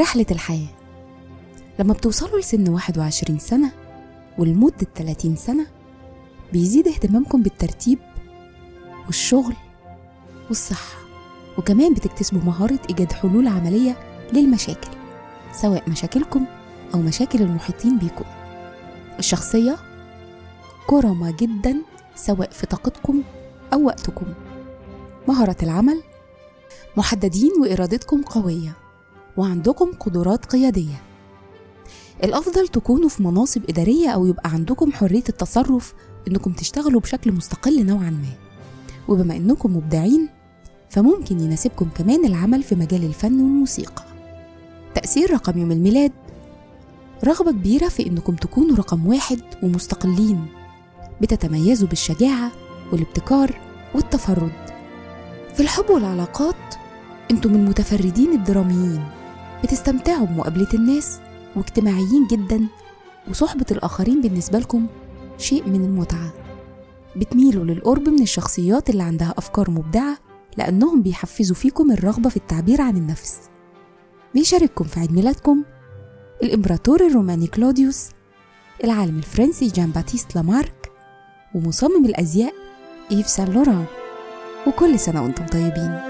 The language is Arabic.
رحلة الحياة. لما بتوصلوا لسن 21 سنة ولمدة 30 سنة بيزيد اهتمامكم بالترتيب والشغل والصحة وكمان بتكتسبوا مهارة إيجاد حلول عملية للمشاكل سواء مشاكلكم أو مشاكل المحيطين بيكم. الشخصية كرمة جدا سواء في طاقتكم أو وقتكم. مهارة العمل محددين وإرادتكم قوية. وعندكم قدرات قيادية. الأفضل تكونوا في مناصب إدارية أو يبقى عندكم حرية التصرف إنكم تشتغلوا بشكل مستقل نوعا ما. وبما إنكم مبدعين فممكن يناسبكم كمان العمل في مجال الفن والموسيقى. تأثير رقم يوم الميلاد. رغبة كبيرة في إنكم تكونوا رقم واحد ومستقلين بتتميزوا بالشجاعة والابتكار والتفرد. في الحب والعلاقات إنتم من المتفردين الدراميين. بتستمتعوا بمقابلة الناس واجتماعيين جدا وصحبة الآخرين بالنسبة لكم شيء من المتعة. بتميلوا للقرب من الشخصيات اللي عندها أفكار مبدعة لأنهم بيحفزوا فيكم الرغبة في التعبير عن النفس. بيشارككم في عيد ميلادكم الإمبراطور الروماني كلوديوس العالم الفرنسي جان باتيست لامارك ومصمم الأزياء إيف سان لوران. وكل سنة وأنتم طيبين.